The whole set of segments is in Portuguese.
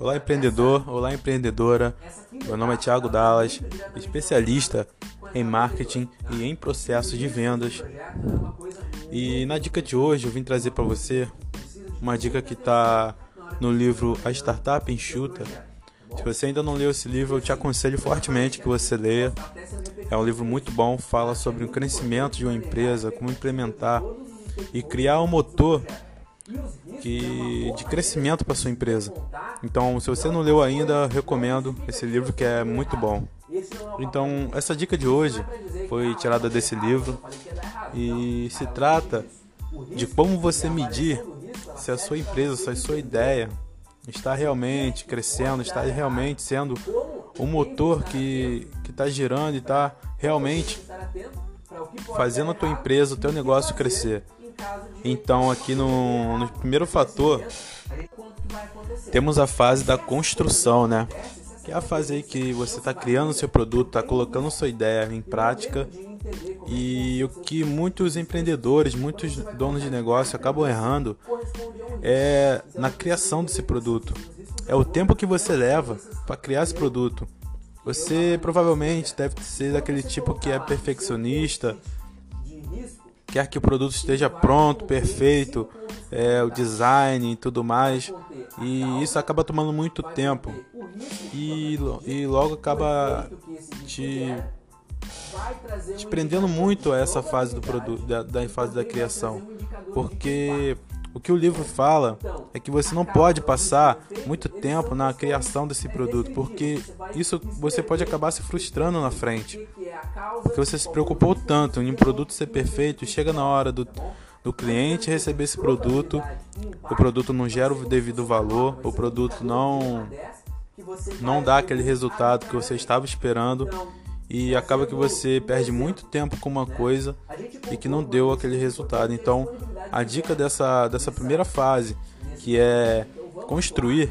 Olá, empreendedor, olá, empreendedora. Meu nome é Thiago Dallas, especialista em marketing e em processos de vendas. E na dica de hoje eu vim trazer para você uma dica que está no livro A Startup Enxuta. Se você ainda não leu esse livro, eu te aconselho fortemente que você leia. É um livro muito bom, fala sobre o crescimento de uma empresa, como implementar e criar um motor que, de crescimento para sua empresa. Então, se você não leu ainda, recomendo esse livro que é muito bom. Então, essa dica de hoje foi tirada desse livro e se trata de como você medir se a sua empresa, se a sua ideia está realmente crescendo, está realmente sendo o motor que está girando e está realmente fazendo a tua empresa, o teu negócio crescer. Então, aqui no, no primeiro fator, temos a fase da construção, né? Que é a fase aí que você está criando seu produto, está colocando sua ideia em prática. E o que muitos empreendedores, muitos donos de negócio acabam errando é na criação desse produto. É o tempo que você leva para criar esse produto. Você provavelmente deve ser daquele tipo que é perfeccionista, quer que o produto esteja pronto, perfeito, é, o design e tudo mais. E isso acaba tomando muito tempo. E, e logo acaba te, te prendendo muito a essa fase do produto, da, da fase da criação. Porque o que o livro fala é que você não pode passar muito tempo na criação desse produto, porque isso você pode acabar se frustrando na frente. Porque você se preocupou tanto em um produto ser perfeito, chega na hora do, do cliente receber esse produto, o produto não gera o devido valor, o produto não não dá aquele resultado que você estava esperando e acaba que você perde muito tempo com uma coisa e que não deu aquele resultado. Então, a dica dessa, dessa primeira fase, que é construir,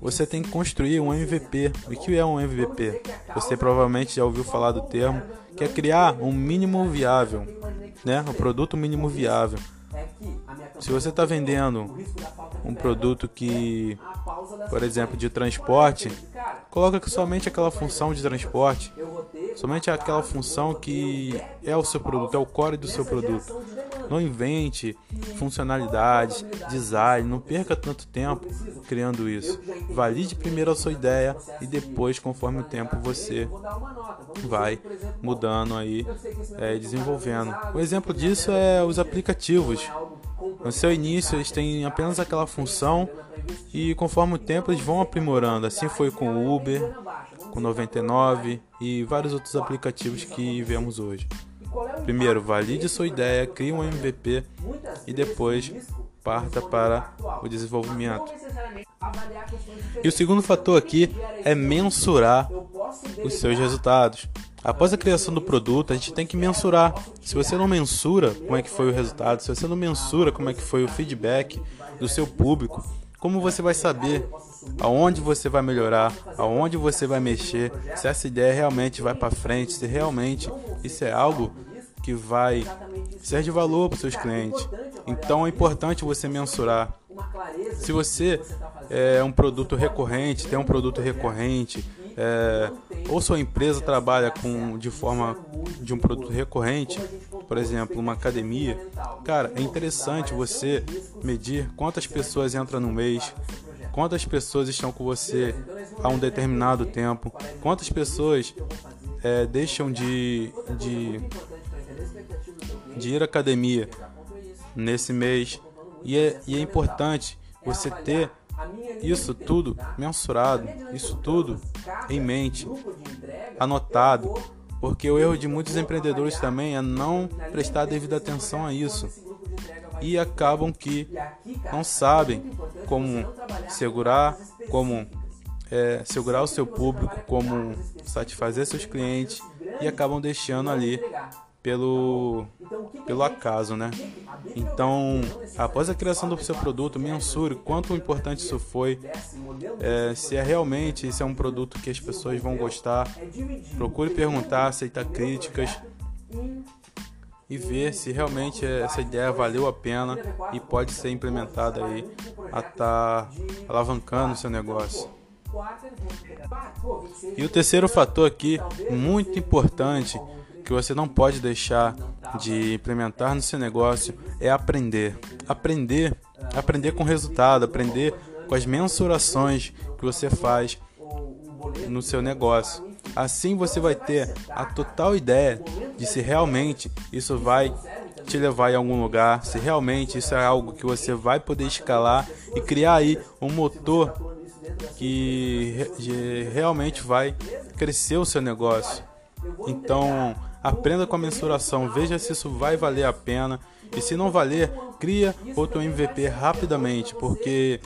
você tem que construir um MVP. O que é um MVP? Você provavelmente já ouviu falar do termo, que é criar um mínimo viável, né? Um produto mínimo viável. Se você está vendendo um produto que, por exemplo, de transporte, coloca somente aquela função de transporte, somente aquela função que é o seu produto, é o core do seu produto. Não invente funcionalidades, design, não perca tanto tempo criando isso. Valide primeiro a sua ideia e depois, conforme o tempo, você vai mudando aí, é, desenvolvendo. O exemplo disso é os aplicativos. No seu início, eles têm apenas aquela função e conforme o tempo eles vão aprimorando. Assim foi com o Uber, com 99 e vários outros aplicativos que vemos hoje. Primeiro, valide sua ideia, crie um MVP e depois parta para o desenvolvimento. E o segundo fator aqui é mensurar os seus resultados. Após a criação do produto, a gente tem que mensurar. Se você não mensura como é que foi o resultado, se você não mensura como é que foi o feedback do seu público, como você vai saber aonde você vai melhorar, aonde você vai mexer, se essa ideia realmente vai para frente, se realmente isso é algo que vai ser de valor para seus clientes. Então é importante você mensurar. Se você é um produto recorrente, tem um produto recorrente, é, ou sua empresa trabalha com de forma de um produto recorrente, por exemplo, uma academia, cara, é interessante você medir quantas pessoas entram no mês, quantas pessoas estão com você há um determinado tempo, quantas pessoas é, deixam de, de de ir à academia nesse mês. E é, e é importante você ter isso tudo mensurado, isso tudo em mente, anotado, porque o erro de muitos empreendedores também é não prestar devida atenção a isso e acabam que não sabem como segurar, como é, segurar o seu público, como satisfazer seus clientes e acabam deixando ali pelo, pelo acaso, né? Então, após a criação do seu produto, mensure quanto importante isso foi, é, se é realmente se é um produto que as pessoas vão gostar. Procure perguntar, aceitar críticas e ver se realmente essa ideia valeu a pena e pode ser implementada aí a estar tá alavancando seu negócio. E o terceiro fator aqui, muito importante, que você não pode deixar de implementar no seu negócio é aprender. Aprender, aprender com resultado, aprender com as mensurações que você faz no seu negócio. Assim você vai ter a total ideia de se realmente isso vai te levar em algum lugar, se realmente isso é algo que você vai poder escalar e criar aí um motor que realmente vai crescer o seu negócio. Então, aprenda com a mensuração, veja se isso vai valer a pena e se não valer, cria outro MVP rapidamente, porque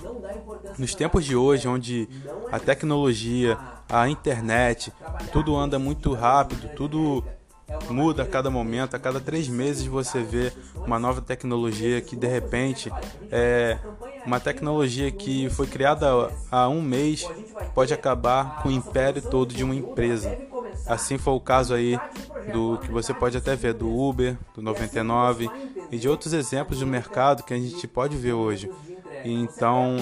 nos tempos de hoje, onde a tecnologia, a internet, tudo anda muito rápido, tudo muda a cada momento, a cada três meses você vê uma nova tecnologia que de repente é uma tecnologia que foi criada há um mês pode acabar com o império todo de uma empresa. Assim foi o caso aí do que você pode até ver do Uber, do 99 e de outros exemplos do mercado que a gente pode ver hoje. Então,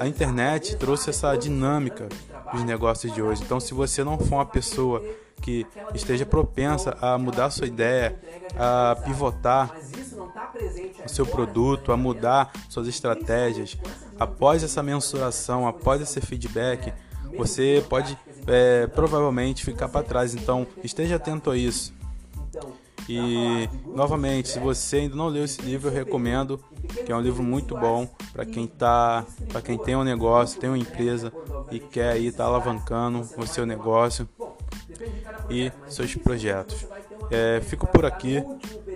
a internet trouxe essa dinâmica dos negócios de hoje. Então, se você não for uma pessoa que esteja propensa a mudar sua ideia, a pivotar o seu produto, a mudar suas estratégias, após essa mensuração, após esse feedback, você pode é, provavelmente ficar para trás. Então, esteja atento a isso. E novamente, se você ainda não leu esse livro, eu recomendo, que é um livro muito bom para quem tá, para quem tem um negócio, tem uma empresa e quer estar tá alavancando o seu negócio e seus projetos. É, fico por aqui.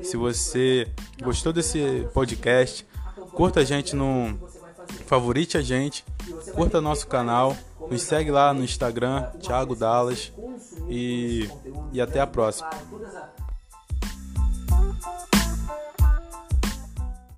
Se você gostou desse podcast, curta a gente no favorite a gente, curta nosso canal, nos segue lá no Instagram, Thiago Dallas e, e até a próxima.